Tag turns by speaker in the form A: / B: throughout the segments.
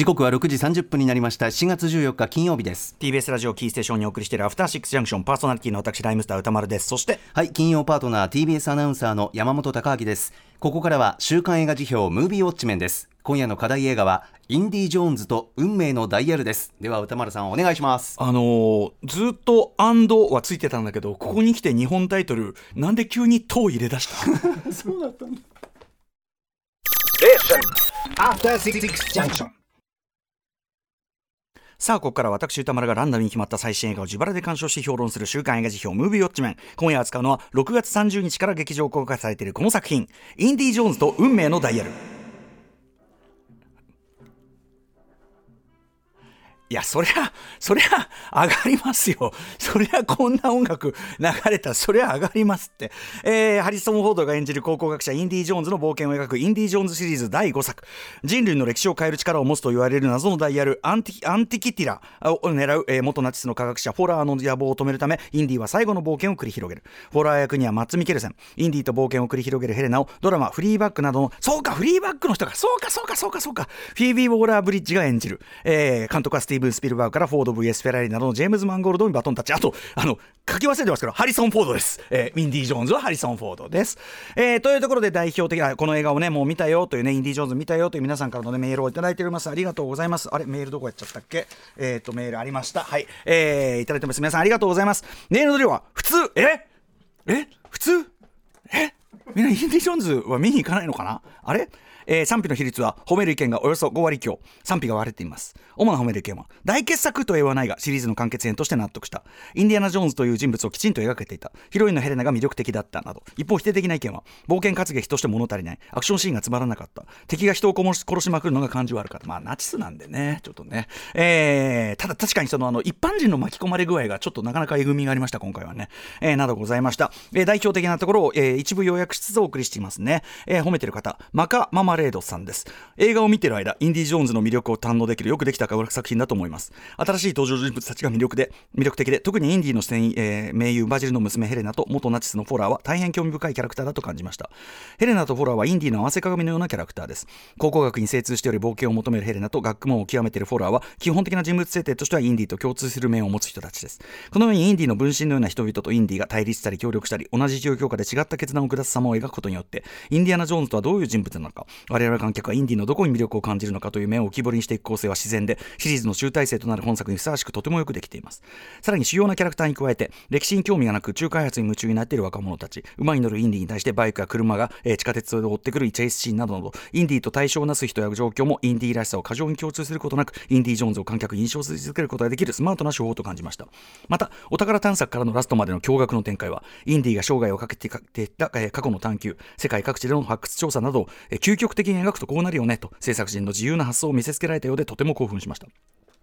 A: 時刻は6時30分になりました。4月14日金曜日です。
B: TBS ラジオキーステーションにお送りしているアフターシックスジャンクションパーソナリティの私ライムスター歌丸です。そして
A: はい金曜パートナー TBS アナウンサーの山本貴明です。ここからは週刊映画辞表ムービーウォッチメンです。今夜の課題映画はインディ・ジョーンズと運命のダイヤルです。では歌丸さんお願いします。
B: あのー、ずっと「アンド」はついてたんだけどここに来て日本タイトルなんで急に「と」入れ出した？
A: そうだったんだ
B: さあここから私歌丸がランダムに決まった最新映画を自腹で鑑賞し評論する週刊映画辞表ムービーウォッチメン。今夜扱うのは6月30日から劇場公開されているこの作品「インディ・ジョーンズと運命のダイヤル」いや、そりゃ、そりゃ、上がりますよ。そりゃ、こんな音楽流れたら、そりゃ上がりますって。えー、ハリソン・フォードが演じる考古学者、インディ・ジョーンズの冒険を描く、インディ・ジョーンズシリーズ第5作。人類の歴史を変える力を持つと言われる謎のダイヤル、アンティアンティキティラを狙う、えー、元ナチスの科学者、フォラーの野望を止めるため、インディは最後の冒険を繰り広げる。フォラー役にはマッツ・ミケルセン、インディと冒険を繰り広げるヘレナを、ドラマ、フリーバッグなどの、そうか、フリーバッグの人か、そうか、そうか、そうか、そうか、フィービー・ウォーラー・ブリッジが演じる。えー、監督はスティーブン・スピルバーグからフォード VS フェラーリなどのジェームズ・マンゴールドにバトンタッチ。あと、あの、書き忘れてますけど、ハリソン・フォードです。えー、インディ・ジョーンズはハリソン・フォードです。えー、というところで代表的な、この映画をね、もう見たよというね、インディ・ジョーンズ見たよという皆さんからの、ね、メールをいただいております。ありがとうございます。あれ、メールどこやっちゃったっけ？えっ、ー、と、メールありました。はい。えー、いただいてます。皆さんありがとうございます。メールの量は、普通、え？え？普通？え？みんなインディ・ジョーンズは見に行かないのかな？あれ？えー、賛否の比率は褒める意見がおよそ5割強。賛否が割れています。主な褒める意見は大傑作とは言わないがシリーズの完結編として納得した。インディアナ・ジョーンズという人物をきちんと描けていた。ヒロインのヘレナが魅力的だったなど。一方否定的な意見は冒険活劇として物足りない。アクションシーンがつまらなかった。敵が人を殺しまくるのが感じ悪かった。まあナチスなんでね。ちょっとね、えー、ただ確かにそのあの一般人の巻き込まれ具合がちょっとなかなかえぐみがありました。今回はね、えー、などございました、えー、代表的なところを、えー、一部要約しつつお送りしていますね、えー、褒めてる方。マカ・ママレードさんです。映画を見てる間インディ・ジョーンズの魅力を堪能できるよくできた科学作品だと思います。新しい登場人物たちが魅力で魅力的で特にインディの戦、えー、名優バジルの娘ヘレナと元ナチスのフォラーは大変興味深いキャラクターだと感じました。ヘレナとフォラーはインディの合わせ鏡のようなキャラクターです。考古学に精通しており冒険を求めるヘレナと学問を極めているフォラーは基本的な人物設定としてはインディと共通する面を持つ人たちです。このようにインディの分身のような人々とインディが対立したり協力したり同じ状況下で違った決断を下す様を描くことによってインディアナ・ジョーンズとはどういう人物なのか我々観客はインディのどこに魅力を感じるのかという面を浮き彫りにしていく構成は自然でシリーズの集大成となる本作にふさわしくとてもよくできています。さらに主要なキャラクターに加えて歴史に興味がなく宇宙開発に夢中になっている若者たち馬に乗るインディに対してバイクや車が、えー、地下鉄を追ってくるチェイスシーンなどなどインディと対照をなす人や状況もインディらしさを過剰に強調することなくインディ・ジョーンズを観客に印象づけることができるスマートな手法と感じました。またお宝探索からのラストまでの驚愕の展開はインディが生涯をかけていった、過去の探求世界各地での発掘調査など、えー、究極的に描くとこうなるよねと制作陣の自由な発想を見せつけられたようでとても興奮しました。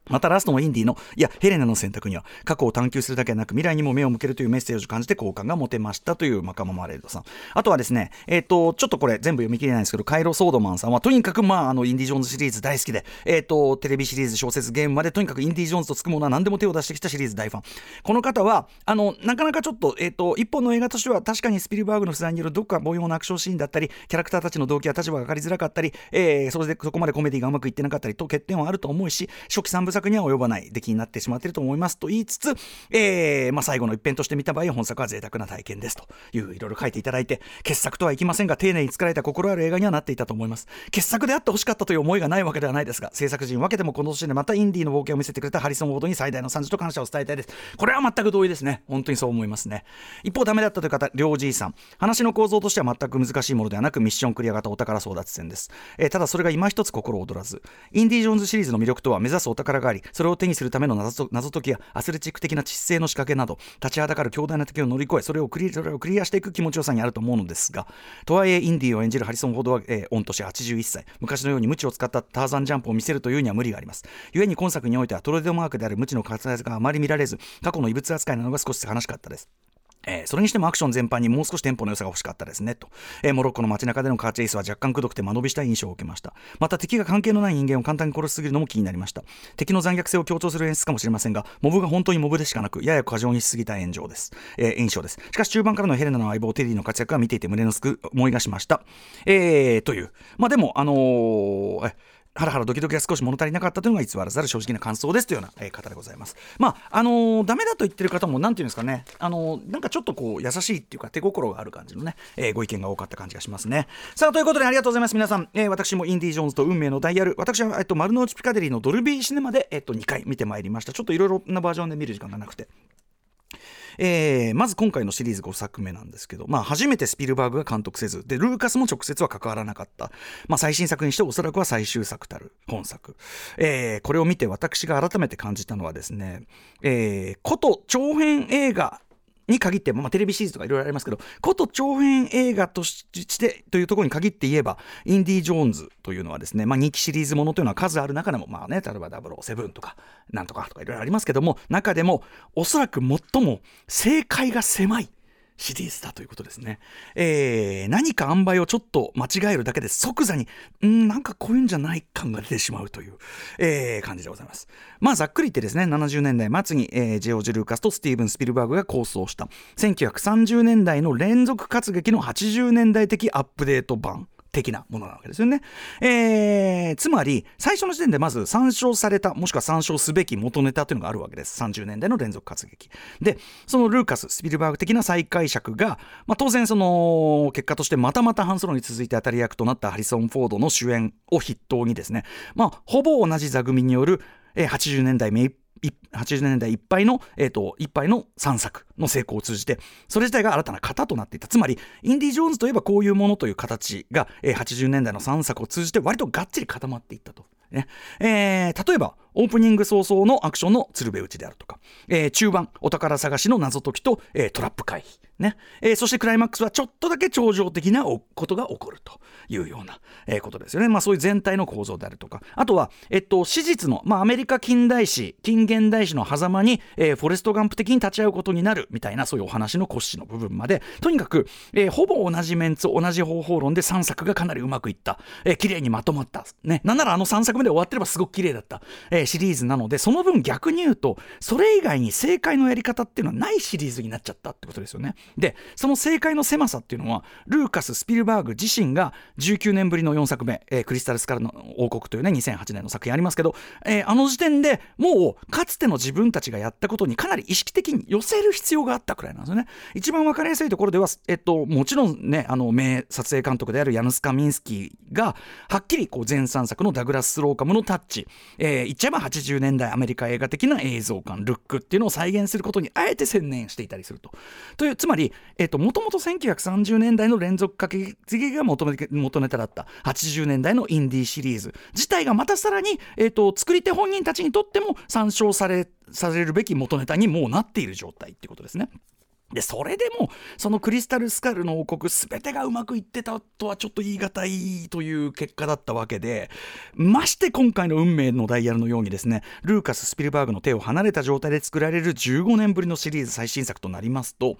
B: またラストのインディの、いや、ヘレナの選択には、過去を探求するだけでなく、未来にも目を向けるというメッセージを感じて好感が持てましたというマカママレードさん。あとはですね、えっ、ー、と、ちょっとこれ全部読み切れないんですけど、カイロ・ソードマンさんは、とにかく、まあ、あの、インディ・ジョーンズシリーズ大好きで、えっ、ー、と、テレビシリーズ、小説、ゲームまで、とにかくインディ・ジョーンズとつくものは何でも手を出してきたシリーズ大ファン。この方は、あの、なかなかちょっと、えっ、ー、と、一本の映画としては、確かにスピルバーグの不在によるどこか凡庸なアクションシーンだったり、キャラクターたちの動機や立場が分かりづらかったり、えー、それでそこまでコメディがうまくいってなかったりと欠点はあると思うし、初期3部には及ばない出来になってしまっていると思いますと言いつつ、えーまあ、最後の一編として見た場合本作は贅沢な体験ですと。いういろいろ書いていただいて傑作とはいきませんが丁寧に作られた心ある映画にはなっていたと思います。傑作であってほしかったという思いがないわけではないですが制作陣分けてもこの年でまたインディーの冒険を見せてくれたハリソン・ウォードに最大の賛辞と感謝を伝えたいです。これは全く同意ですね。本当にそう思いますね。一方ダメだったという方両じいさん。話の構造としては全く難しいものではなくミッションクリア型お宝争奪戦です、えー、ただそれが今一つ心躍らず。インディ・ジョーンズシリーズの魅力とは目指すお宝がありそれを手にするための謎解きやアスレチック的な知性の仕掛けなど立ちはだかる強大な敵を乗り越えそれをクリそれをクリアしていく気持ちよさにあると思うのですがとはいえインディーを演じるハリソン・フォードは、えー、御年81歳昔のように無知を使ったターザンジャンプを見せるというには無理があります。故に今作においてはトレードマークである無知の活躍があまり見られず過去の異物扱いなのが少し悲しかったです。えー、それにしてもアクション全般にもう少しテンポの良さが欲しかったですねと、えー、モロッコの街中でのカーチェイスは若干くどくて間延びした印象を受けました。また敵が関係のない人間を簡単に殺しすぎるのも気になりました。敵の残虐性を強調する演出かもしれませんがモブが本当にモブでしかなくやや過剰にしすぎた炎上です、えー、印象です。しかし中盤からのヘレナの相棒テディの活躍は見ていて胸のすく思いがしました。えー、という。まあでもあのーハラハラドキドキが少し物足りなかったというのが偽らざる正直な感想ですというような、え、方でございます。まああのー、ダメだと言ってる方もなんていうんですかね、あのー、なんかちょっとこう優しいっていうか手心がある感じのね、えー、ご意見が多かった感じがしますね。さあということでありがとうございます皆さん、えー、私もインディ・ジョーンズと運命のダイヤル、私はえっと丸の内ピカデリーのドルビーシネマでえっと2回見てまいりました。ちょっといろいろなバージョンで見る時間がなくて。えー、まず今回のシリーズ5作目なんですけど、まあ、初めてスピルバーグが監督せずでルーカスも直接は関わらなかった、まあ、最新作にしておそらくは最終作たる本作、えー、これを見て私が改めて感じたのはですね、えー、こと長編映画に限って、まあ、テレビシリーズとかいろいろありますけど、こと長編映画としてというところに限って言えば、インディ・ジョーンズというのはですね、まあ、人気シリーズものというのは数ある中でも、まあね、例えば007とか、なんとかとかいろいろありますけども、中でも、おそらく最も正解が狭いシリーズだということですね。えー、何か塩梅をちょっと間違えるだけで即座に、んなんかこういうんじゃない感が出てしまうという、えー、感じでございます。まあざっくり言ってですね、70年代末に、えー、ジェオジ・ルーカスとスティーブン・スピルバーグが構想した1930年代の連続活劇の80年代的アップデート版。的なものなわけですよね。えー、つまり、最初の時点でまず参照された、もしくは参照すべき元ネタというのがあるわけです。30年代の連続活劇。で、そのルーカス、スピルバーグ的な再解釈が、まあ、当然その、結果としてまたまたハンソロに続いて当たり役となったハリソン・フォードの主演を筆頭にですね、まあ、ほぼ同じ座組による、80年代目いっ80年代いっぱいの、えーと、いっぱいの3作の成功を通じてそれ自体が新たな型となっていたつまりインディ・ジョーンズといえばこういうものという形が、えー、80年代の3作を通じて割とがっちり固まっていったと。ねえー、例えばオープニング早々のアクションの鶴瓶打ちであるとか、えー、中盤お宝探しの謎解きと、えー、トラップ回避ねえー、そしてクライマックスはちょっとだけ超常的なことが起こるというような、えー、ことですよね。まあそういう全体の構造であるとか。あとは、えっと、史実の、まあアメリカ近代史、近現代史の狭間に、えー、フォレストガンプ的に立ち会うことになるみたいな、そういうお話の骨子の部分まで、とにかく、えー、ほぼ同じメンツ、同じ方法論で3作がかなりうまくいった、えー、綺麗にまとまった。ね。なんならあの3作目で終わってればすごく綺麗だった、えー、シリーズなので、その分逆に言うと、それ以外に正解のやり方っていうのはないシリーズになっちゃったってことですよね。で、その正解の狭さっていうのはルーカス・スピルバーグ自身が19年ぶりの4作目、えー、クリスタル・スカルの王国というね2008年の作品ありますけど、えー、あの時点でもうかつての自分たちがやったことにかなり意識的に寄せる必要があったくらいなんですよね一番分かりやすいところでは、えっと、もちろんねあの名撮影監督であるヤヌスカ・ミンスキーがはっきりこう前3作のダグラス・スローカムのタッチ、えー、えば80年代アメリカ映画的な映像感ルックっていうのを再現することにあえて専念していたりするとというつまり、えっと、もともと1930年代の連続掛け継ぎが元ネタだった80年代のインディーシリーズ自体がまたさらに、えーと、作り手本人たちにとっても参照されされるべき元ネタにもうなっている状態っていうことですね。でそれでもそのクリスタルスカルの王国全てがうまくいってたとはちょっと言い難いという結果だったわけでまして今回の運命のダイヤルのようにですねルーカス・スピルバーグの手を離れた状態で作られる15年ぶりのシリーズ最新作となりますと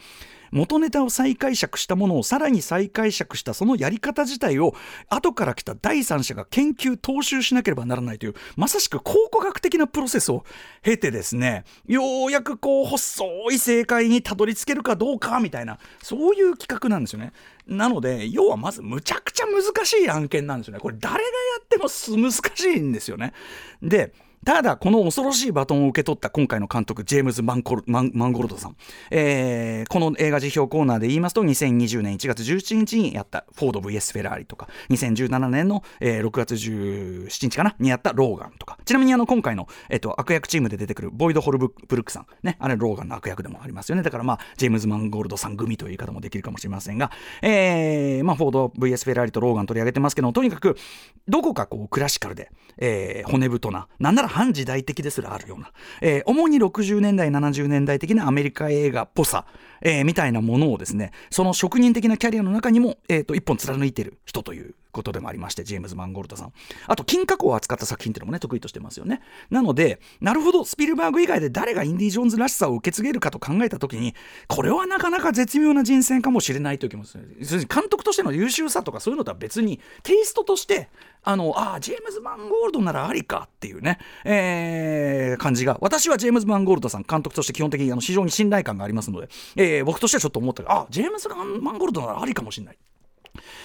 B: 元ネタを再解釈したものをさらに再解釈したそのやり方自体を後から来た第三者が研究踏襲しなければならないというまさしく考古学的なプロセスを経てですねようやくこう細い正解にたどり着けるかどうかみたいなそういう企画なんですよね。なので要はまずむちゃくちゃ難しい案件なんですよね。これ誰がやっても難しいんですよね。でただ、この恐ろしいバトンを受け取った今回の監督、ジェームズ・マンコルマンマンゴルドさん、えー、この映画辞表コーナーで言いますと、2020年1月17日にやったフォード VS フェラーリとか、2017年の、えー、6月17日かな、にやったローガンとか、ちなみにあの今回の、えーと、悪役チームで出てくるボイド・ホルブルックさん、ね、あれローガンの悪役でもありますよね。だからまあ、ジェームズ・マンゴルドさん組という言い方もできるかもしれませんが、えー、まあ、フォード VS フェラーリとローガン取り上げてますけど、とにかく、どこかこうクラシカルで、えー、骨太な、なんなら反時代的ですらあるような、えー、主に60年代70年代的なアメリカ映画っぽさ、えー、みたいなものをですねその職人的なキャリアの中にも、えーと、一本貫いてる人ということでもありまして、ジェームズ・マンゴルドさん。あと、金加工を扱った作品っていうのもね、得意としてますよね。なので、なるほど、スピルバーグ以外で誰がインディ・ジョーンズらしさを受け継げるかと考えたときに、これはなかなか絶妙な人選かもしれないという気もする。監督としての優秀さとかそういうのとは別に、テイストとして、あの、ああ、ジェームズ・マンゴールドならありかっていうね、えー、感じが、私はジェームズ・マンゴールドさん、監督として基本的にあの非常に信頼感がありますので、えー、僕としてはちょっと思ったが、あジェームズ・マンゴールドならありかもしれない。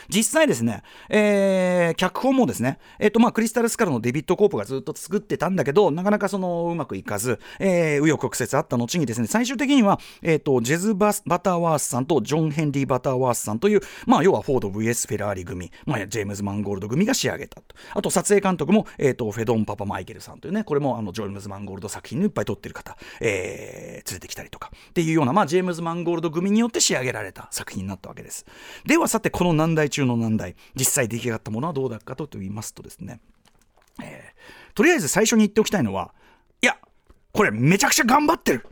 B: 実際ですね、えー、脚本もですね、えっ、ー、とまあクリスタルスカルのデビッド・コープがずっと作ってたんだけど、なかなかそのうまくいかず、えー、紆余曲折あった後にですね、最終的には、えっ、ー、と、ジェズバ・バターワースさんとジョン・ヘンリー・バターワースさんという、まあ要はフォード VS フェラーリ組、まあジェームズ・マンゴールド組が仕上げたと。あと撮影監督も、えっ、ー、と、フェドン・パパ・マイケルさんというね、これもあのジェームズ・マンゴールド作品にいっぱい撮ってる方、えー、連れてきたりとか、っていうような、まあジェームズ・マンゴールド組によって仕上げられた作品になったわけです。ではさて、この難題中の難題、実際出来上がったものはどうだったかと言いますとですね、えー、とりあえず最初に言っておきたいのはいやこれめちゃくちゃ頑張ってる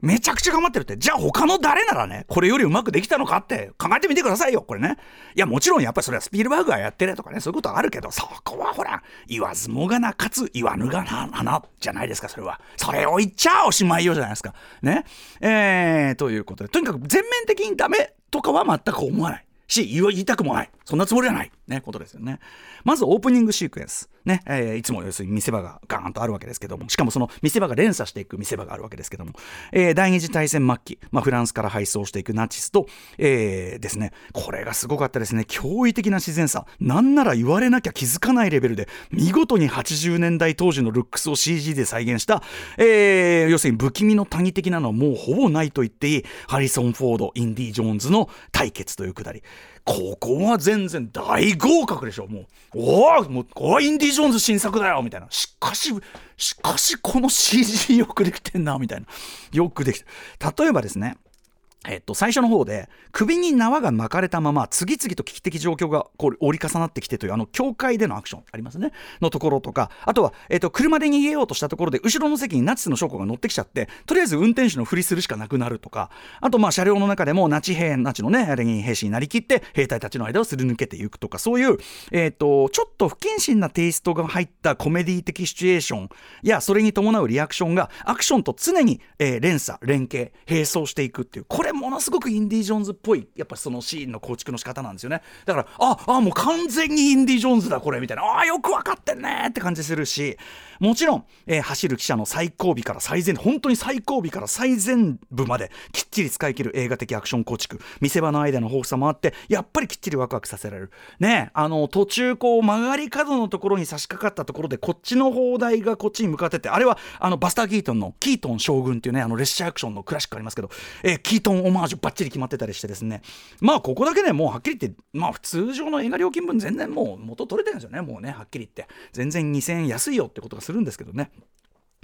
B: めちゃくちゃ頑張ってるって。じゃあ他の誰ならね、これよりうまくできたのかって考えてみてくださいよ、これね。いや、もちろんやっぱりそれはスピルバーグがやってるとかね、そういうことあるけど、そこはほら、言わずもがな、かつ言わぬがな、な、じゃないですか、それは。それを言っちゃおしまいよじゃないですか。ね。えー、ということで、とにかく全面的にダメとかは全く思わない。し、言いたくもない。そんなつもりはない。ね、ことですよね。まずオープニングシークエンス。ね、えー、いつも要するに見せ場がガーンとあるわけですけども、しかもその見せ場が連鎖していく見せ場があるわけですけども、えー、第二次大戦末期、まあ、フランスから敗走していくナチスと、えー、ですね、これがすごかったですね、驚異的な自然さ、なんなら言われなきゃ気づかないレベルで、見事に80年代当時のルックスを CG で再現した、えー、要するに不気味の谷的なのはもうほぼないと言っていい、ハリソン・フォード、インディ・ジョーンズの対決というくだり。ここは全然大合格でしょ、もう。おおもう、これインディ・ジョーンズ新作だよみたいな。しかし、しかしこの CG よくできてんな、みたいな。よくできて。例えばですね、えっと、最初の方で首に縄が巻かれたまま次々と危機的状況がこう折り重なってきてというあの境界でのアクションありますね。のところとかあとは、えっと、車で逃げようとしたところで後ろの席にナチスの将校が乗ってきちゃってとりあえず運転手のふりするしかなくなるとかあとまあ車両の中でもナチ兵ナチのねレギン兵士になりきって兵隊たちの間をすり抜けていくとかそういう、えっと、ちょっと不謹慎なテイストが入ったコメディ的シチュエーションやそれに伴うリアクションがアクションと常に、えー、連鎖連携並走していくっていうこれものすごくインディ・ジョーンズっぽいやっぱそのシーンの構築の仕方なんですよね。だからああもう完全にインディ・ジョーンズだこれみたいな。ああよく分かってんねって感じするし。もちろん、えー、走る記者の最後尾から最前本当に最後尾から最前部まできっちり使い切る映画的アクション構築。見せ場の間の豊富さもあってやっぱりきっちりワクワクさせられる。ねあの途中こう曲がり角のところに差し掛かったところでこっちの砲台がこっちに向かっててあれはあのバスター・キートンのキートン将軍っていうねあの列車アクションのクラシックありますけど、えー、キートンオマージュばっちり決まってたりしてですね。まあここだけでもうはっきり言ってまあ通常の映画料金分全然もう元取れてるんですよね。もうねはっきり言って。全然2000円安いよってことがするんですけどね。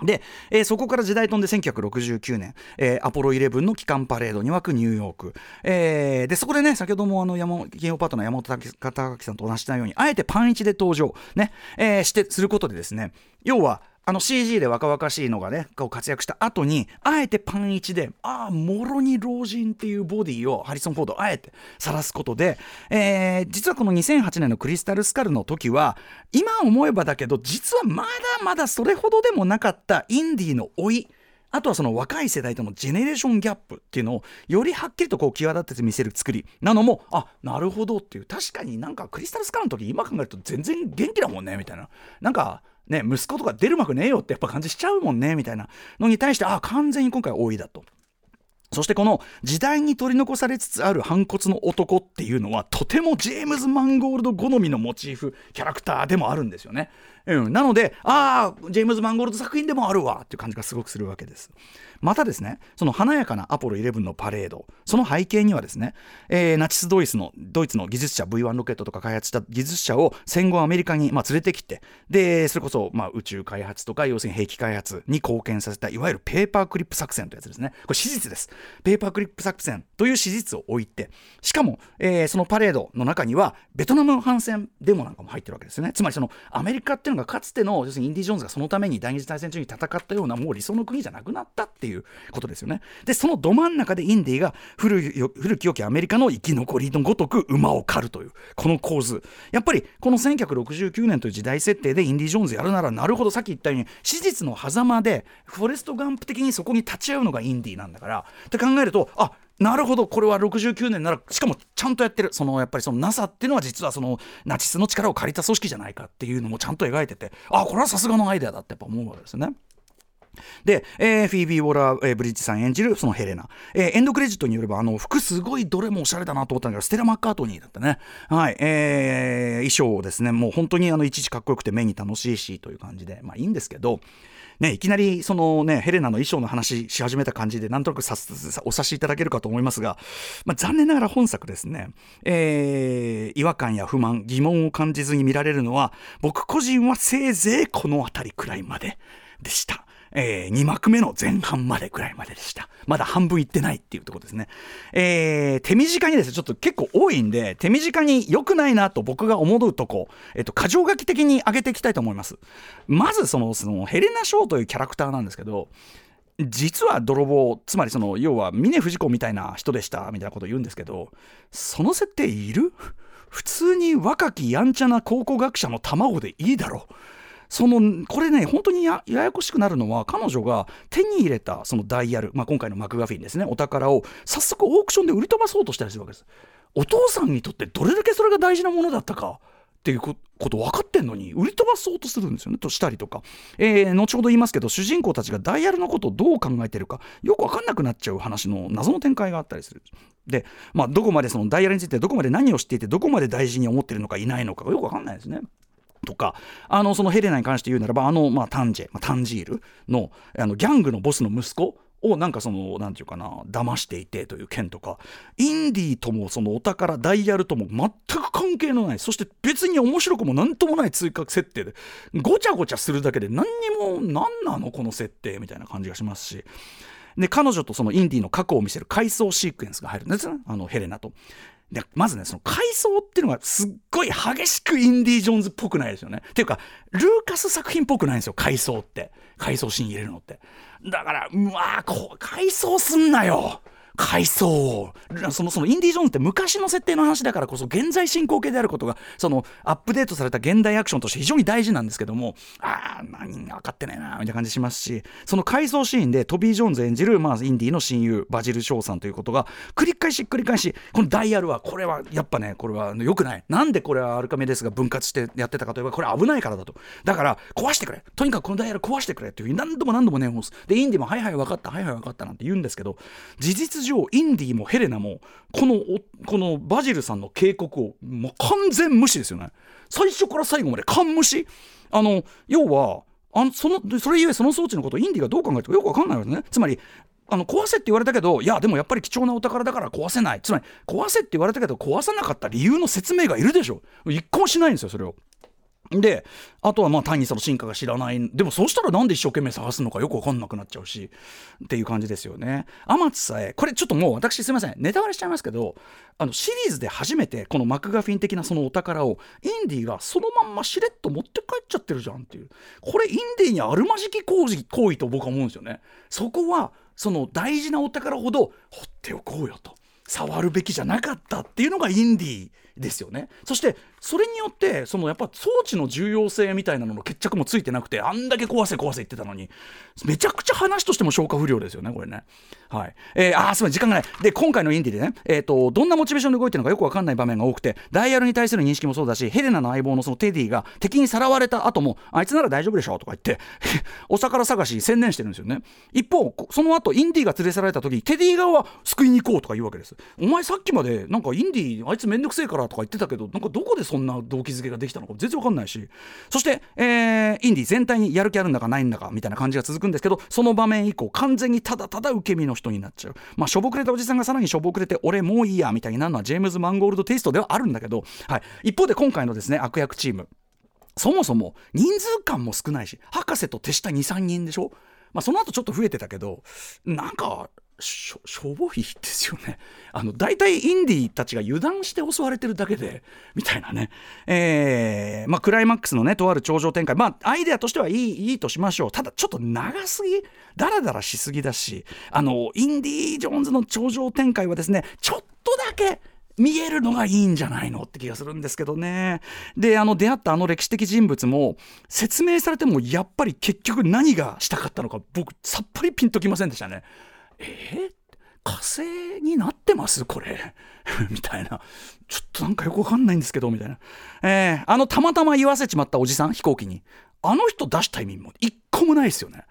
B: で、えー、そこから時代飛んで1969年、えー、アポロ11の帰還パレードに沸くニューヨーク、えー、でそこでね先ほどもあの山金曜パートナー山本隆さんと同じようにあえてパン1で登場、ね。えー、してすることでですね。要はあの CG で若々しいのがねこう活躍した後にあえてパン1でああもろに老人っていうボディをハリソン・フォードあえて晒すことで、えー、実はこの2008年のクリスタル・スカルの時は今思えばだけど実はまだまだそれほどでもなかったインディーの老いあとはその若い世代とのジェネレーションギャップっていうのをよりはっきりとこう際立てて見せる作りなのもあなるほどっていう。確かになんかクリスタルスカルの時今考えると全然元気だもんねみたいな。なんかね、息子とか出る幕ねえよってやっぱ感じしちゃうもんねみたいなのに対してあ完全に今回多いだと。そしてこの時代に取り残されつつある反骨の男っていうのはとてもジェームズ・マンゴールド好みのモチーフキャラクターでもあるんですよね。うん、なのでああジェームズ・マンゴールド作品でもあるわっていう感じがすごくするわけです。またですねその華やかなアポロ11のパレード。その背景にはですね、えー、ナチスドイツのドイツの技術者 V1 ロケットとか開発した技術者を戦後アメリカに、まあ、連れてきてでそれこそ、まあ、宇宙開発とか要するに兵器開発に貢献させたいわゆるペーパークリップ作戦というやつですね。これ史実です。ペーパークリップ作戦という史実を置いてしかも、えー、そのパレードの中にはベトナム反戦デモなんかも入ってるわけですよね。つまりそのアメリカっていうのがかつての要するにインディ・ジョーンズがそのために第二次大戦中に戦ったようなもう理想の国じゃなくなったっていうことですよね。で、そのど真ん中でインディが古古き良きアメリカの生き残りのごとく馬を狩るという、この構図。やっぱりこの1969年という時代設定でインディ・ジョーンズやるなら、なるほどさっき言ったように、史実の狭間で、フォレスト・ガンプ的にそこに立ち会うのがインディなんだから、って考えると、あなるほどこれは69年ならしかもちゃんとやってる。そのやっぱりその NASA っていうのは実はそのナチスの力を借りた組織じゃないかっていうのもちゃんと描いてて。あこれはさすがのアイデアだってやっぱ思うわけですよね。で、えー、フィービー・ウォラー、えー、ブリッジさん演じるそのヘレナ、えー、エンドクレジットによればあの服すごいどれもおしゃれだなと思ったんだけどステラ・マッカートニーだったね。はいえー、衣装をですね。もう本当にあのいちいちかっこよくて目に楽しいしという感じで。まあいいんですけど。ね、いきなりそのねヘレナの衣装の話し始めた感じでなんとなくさお察しいただけるかと思いますが、まあ、残念ながら本作ですね、えー、違和感や不満疑問を感じずに見られるのは僕個人はせいぜいこの辺りくらいまででした。えー、2幕目の前半までくらいまででした。まだ半分いってないっていうとこですね。えー、手短にですね、ちょっと結構多いんで、手短に良くないなと僕が思うとこ、えっと、過剰書き的に上げていきたいと思います。まずその、その、ヘレナ・ショーというキャラクターなんですけど、実は泥棒つまりその要は峰不二子みたいな人でしたみたいなことを言うんですけどその設定いる？普通に若きやんちゃな考古学者の卵でいいだろうそのこれね本当にややこしくなるのは彼女が手に入れたそのダイヤル、まあ、今回のマクガフィンですねお宝を早速オークションで売り飛ばそうとしたりするわけです。お父さんにとってどれだけそれが大事なものだったかっていうこと分かってんのに売り飛ばそうとするんですよねとしたりとか、えー、後ほど言いますけど主人公たちがダイヤルのことをどう考えてるかよく分かんなくなっちゃう話の謎の展開があったりする。で、まあ、どこまでそのダイヤルについてどこまで何を知っていてどこまで大事に思ってるのかいないのかがよく分かんないですね。とかあのそのヘレナに関して言うならばあの、まあ、タンジェ、まあ、タンジールのあのギャングのボスの息子をなんかその何て言うかな騙していてという件とかインディーともそのお宝ダイヤルとも全く関係のないそして別に面白くも何ともない追加設定でごちゃごちゃするだけで何にも何なのこの設定みたいな感じがしますしで彼女とそのインディの過去を見せる回想シークエンスが入るんですねあのヘレナと。でまずねその階層っていうのがすっごい激しくインディ・ージョーンズっぽくないですよね。っていうかルーカス作品っぽくないんですよ階層って。階層シーン入れるのって。だからうわこう階層すんなよ階層そのそのインディ・ジョーンズって昔の設定の話だからこそ現在進行形であることがそのアップデートされた現代アクションとして非常に大事なんですけどもああ何分かってね。えなみたいな感じしますしその回想シーンでトビー・ジョーンズ演じる、まあ、インディの親友バジル・ショーさんということが繰り返し繰り返しこのダイヤルはこれはやっぱねこれは良くない。なんでこれはアルカメデスが分割してやってたかといえばこれ危ないからだと。だから壊してくれ。とにかくこのダイヤル壊してくれっていう何度も何度も念を押すでインディもはいはい分かった。はいはい分かったなんて言うんですけど事実上インディもヘレナもこのこのバジルさんの警告をもう完全無視ですよね。最初から最後まで完無視。あの要はあのそのそれゆえその装置のことをインディがどう考えてるかよく分かんないわけですね。つまりあの壊せって言われたけどいやでもやっぱり貴重なお宝だから壊せない。つまり壊せって言われたけど壊さなかった理由の説明がいるでしょ。一個もしないんですよそれを。であとはまあ単にその進化が知らない。でもそうしたらなんで一生懸命探すのかよく分かんなくなっちゃうしっていう感じですよね。天津さえこれちょっともう私すいません。ネタバレしちゃいますけどあのシリーズで初めてこのマクガフィン的なそのお宝をインディがそのまんましれっと持って帰っちゃってるじゃんっていう。これインディにあるまじき行為行為と僕は思うんですよね。そこはその大事なお宝ほど放っておこうよと。触るべきじゃなかったっていうのがインディですよね。そしてそれによってそのやっぱ装置の重要性みたいなのの決着もついてなくてあんだけ壊せ壊せ言ってたのにめちゃくちゃ話としても消化不良ですよねこれね。はい。えー、あーすみません時間がない。で今回のインディでね、えーと、どんなモチベーションで動いてるのかよく分かんない場面が多くてダイヤルに対する認識もそうだしヘレナの相棒のそのテディが敵にさらわれた後もあいつなら大丈夫でしょとか言って お宝探し専念してるんですよね。一方その後インディが連れ去られた時テディ側は救いに行こうとか言うわけです。お前さっきまでなんかインディあいつめんどくせえからとか言ってたけどなんかどこでそんな動機づけができたのか全然わかんないし。そして、えー、インディ全体にやる気あるんだかないんだかみたいな感じが続くんですけどその場面以降完全にただただ受け身の人になっちゃう。まあしょぼくれたおじさんがさらにしょぼくれて俺もういいやみたいになるのはジェームズ・マンゴールドテイストではあるんだけど、はい、一方で今回のですね悪役チーム。そもそも人数感も少ないし博士と手下23人でしょ？まあ、その後ちょっと増えてたけどなんかしょしょぼいですよね。あの大体インディーたちが油断して襲われてるだけでみたいなね、えーまあ、クライマックスのねとある頂上展開まあアイデアとしてはいいいいとしましょうただちょっと長すぎダラダラしすぎだしあのインディ・ージョーンズの頂上展開はですねちょっとだけ見えるのがいいんじゃないのって気がするんですけどね。で、あの出会ったあの歴史的人物も説明されてもやっぱり結局何がしたかったのか僕さっぱりピンときませんでしたね。えー、火星になってます？これ。みたいな。ちょっとなんかよくわかんないんですけどみたいな、えー、あのたまたま言わせちまったおじさん飛行機に。あの人出した意味も一個もないですよね。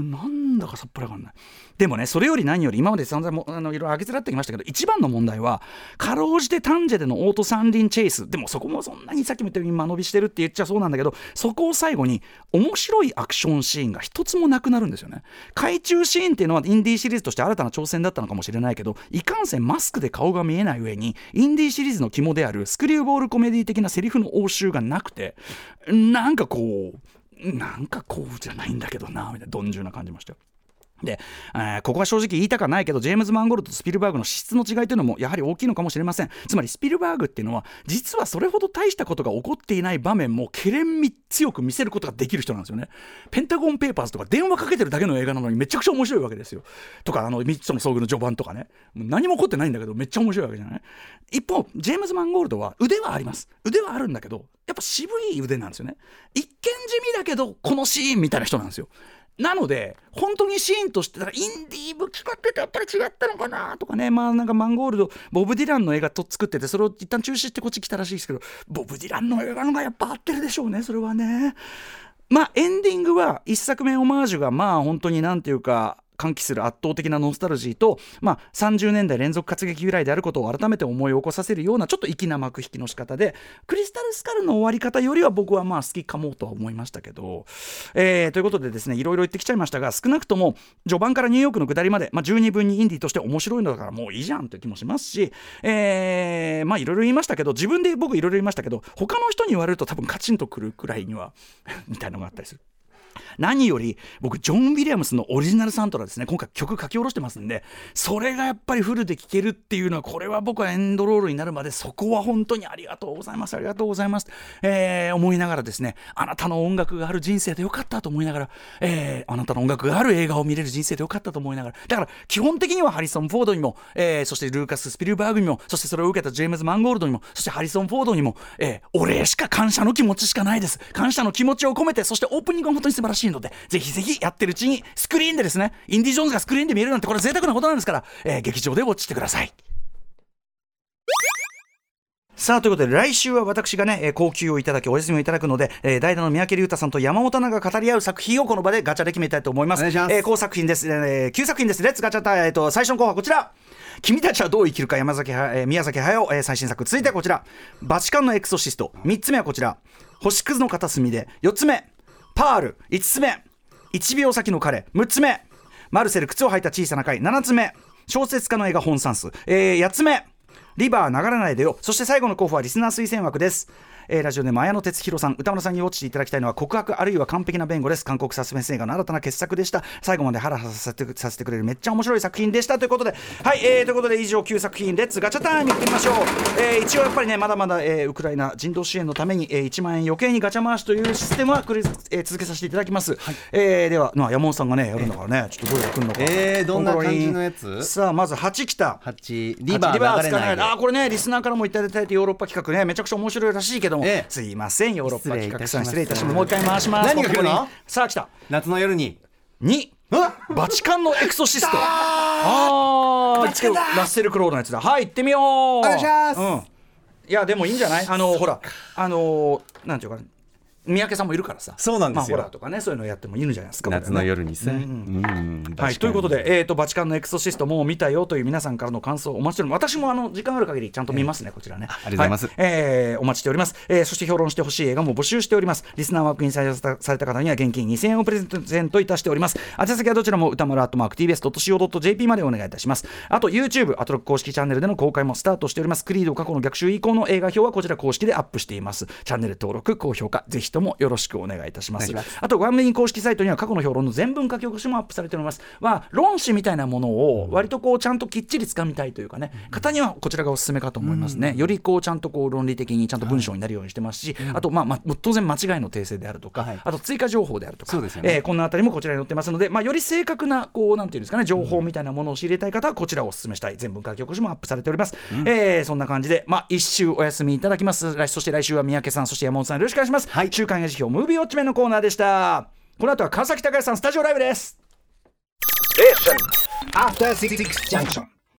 B: なんだかさっぱりわかんないでもねそれより何より今まで散々もあのいろいろ上げずらってきましたけど一番の問題はかろうじてタンジェでのオート三輪チェイス。でもそこもそんなにさっきも言ったように間延びしてるって言っちゃそうなんだけどそこを最後に面白いアクションシーンが一つもなくなるんですよね。海中シーンっていうのはインディーシリーズとして新たな挑戦だったのかもしれないけどいかんせんマスクで顔が見えない上にインディーシリーズの肝であるスクリューボールコメディ的なセリフの応酬がなくてなんかこうなんかこうじゃないんだけどなみたいな鈍重な感じましたよ。で、えー、ここは正直言いたかないけどジェームズ・マンゴルドとスピルバーグの資質の違いというのもやはり大きいのかもしれません。つまりスピルバーグっていうのは実はそれほど大したことが起こっていない場面もけれんみ強く見せることができる人なんですよね。ペンタゴン・ペーパーズとか電話かけてるだけの映画なのにめちゃくちゃ面白いわけですよ。とかあの3つの遭遇の序盤とかね。何も起こってないんだけどめっちゃ面白いわけじゃない？一方ジェームズ・マンゴールドは腕はあります。腕はあるんだけどやっぱ渋い腕なんですよね。一見地味だけどこのシーンみたいな人なんですよ。なので、本当にシーンとして、だからインディー武器買っててやっぱり違ったのかなとかね、まあなんかマンゴールド、ボブ・ディランの映画と作ってて、それを一旦中止してこっち来たらしいですけど、ボブ・ディランの映画のがやっぱ合ってるでしょうね、それはね。まあエンディングは一作目オマージュがまあ本当になんていうか、喚起する圧倒的なノスタルジーと、まあ、30年代連続活劇由来であることを改めて思い起こさせるようなちょっと粋な幕引きの仕方でクリスタルスカルの終わり方よりは僕はまあ好きかもとは思いましたけど、えー、ということでですねいろいろ言ってきちゃいましたが少なくとも序盤からニューヨークの下りまで、まあ、十二分にインディーとして面白いのだからもういいじゃんという気もしますし、えー、まあいろいろ言いましたけど自分で僕いろいろ言いましたけど他の人に言われると多分カチンとくるくらいには みたいなのがあったりする。何より僕ジョン・ウィリアムスのオリジナルサントラですね。今回曲書き下ろしてますんでそれがやっぱりフルで聴けるっていうのはこれは僕はエンドロールになるまでそこは本当にありがとうございます。ありがとうございます、えー、思いながらですねあなたの音楽がある人生でよかったと思いながら、えー、あなたの音楽がある映画を見れる人生でよかったと思いながら。だから基本的にはハリソン・フォードにも、えー、そしてルーカス・スピルバーグにもそしてそれを受けたジェームズ・マンゴールドにもそしてハリソン・フォードにも、えー、お礼しか感謝の気持ちしかないです。感謝の気持ちを込めてそしてオープニングが本当に素晴らしいのでぜひぜひやってるうちにスクリーンでですねインディ・ジョーンズがスクリーンで見えるなんてこれは贅沢なことなんですから、えー、劇場でウォッチしてください。さあということで来週は私がね、えー、公休をいただきお休みをいただくので、えー、代打の三宅隆太さんと山本奈が語り合う作品をこの場でガチャで決めたいと思います。
A: お
B: えー、高作品です、えー、9作品です。 Let's ガチャタイ、えー、と最初の候補はこちら。君たちはどう生きるか山崎は、えー、宮崎駿、えー、最新作続いてはこちらバチカンのエクソシスト3つ目はこちら星屑の片隅で4つ目パール。5つ目。1秒先の彼。6つ目。マルセル靴を履いた小さな貝。7つ目。小説家の映画本算数、えー、8つ目。リバー流らないでよ。そして最後の候補はリスナー推薦枠です。えー、ラジオで綾野哲弘さん歌村さんにウォッチしていただきたいのは告白あるいは完璧な弁護です。韓国サスペンス映画の新たな傑作でした。最後までハラハラさせてさせてくれるめっちゃ面白い作品でした。ということではい、えー、ということで以上9作品レッツガチャタイムいってみましょう、えー、一応やっぱりねまだまだ、えー、ウクライナ人道支援のために、えー、1万円余計にガチャ回しというシステムはくれ、えー、続けさせていただきます、はい、えー、では、まあ、山本さんがねやるんだからねちょっとどれが来るのか
A: えー、どんな感じのやつ？
B: さあまず8きた。
A: 8リバー流れない
B: あこれねリスナーからもいただいてヨーロッパ企画ねめちゃくちゃ面白いらしいけども、えー、すいません。ヨーロッパ企画さん失礼いたします。もう一回回します。
A: 何が来るの？
B: さあ来た。
A: 夏の夜に
B: 2バチカンのエクソシスト。ああラッセル・クローのやつだ。はい行ってみよう。お
A: 願いします、うん、
B: いやでもいいんじゃない？あのほらあのなんていうか三宅さんもいるからさ。
A: そうなんですよ、
B: まあ、ホラーとかねそういうのやってもいいんじゃないですか。
A: 夏の夜にさ、
B: はいということで、えーと、バチカンのエクソシストもう見たよという皆さんからの感想お待ちしております。私もあの時間ある限りちゃんと見ますね、えー、こちらね。
A: ありがとうございます、はい、
B: えー、お待ちしております、えー、そして評論してほしい映画も募集しております。リスナー枠に採用された方には現金2000円をプレゼントいたしております。宛先はどちらも歌丸アットマーク TBS.CO.JP までお願いいたします。あと YouTube アトロック公式チャンネルでの公開もスタートしております。クリード過去の逆襲以降の映画表はこちら公式でアップしています。チャンネル登録高評価ぜひともよろしくお願い願いいたします。あとワンメイン公式サイトには過去の評論の全文書き起こしもアップされております。まあ論旨みたいなものを割とこうちゃんときっちりつかみたいというかね方にはこちらがおすすめかと思いますね、よりこうちゃんとこう論理的にちゃんと文章になるようにしてますし、あとまあ、まあ、当然間違いの訂正であるとか、あと追加情報であるとか
A: ね。
B: えー、こんなあたりもこちらに載ってますので、まあ、より正確なこうなんていうんですかね情報みたいなものを仕入れたい方はこちらをお勧めしたい全文書き起こしもアップされております、うん、えー、そんな感じでまあ一週お休みいただきます。そして来週は三宅さんそして山本さんよろしくお願いします、はい、週刊映画辞表ムービーウォッチメンのコーナーでしたこの後は川崎隆さんスタジオライブです。え After 66 junction.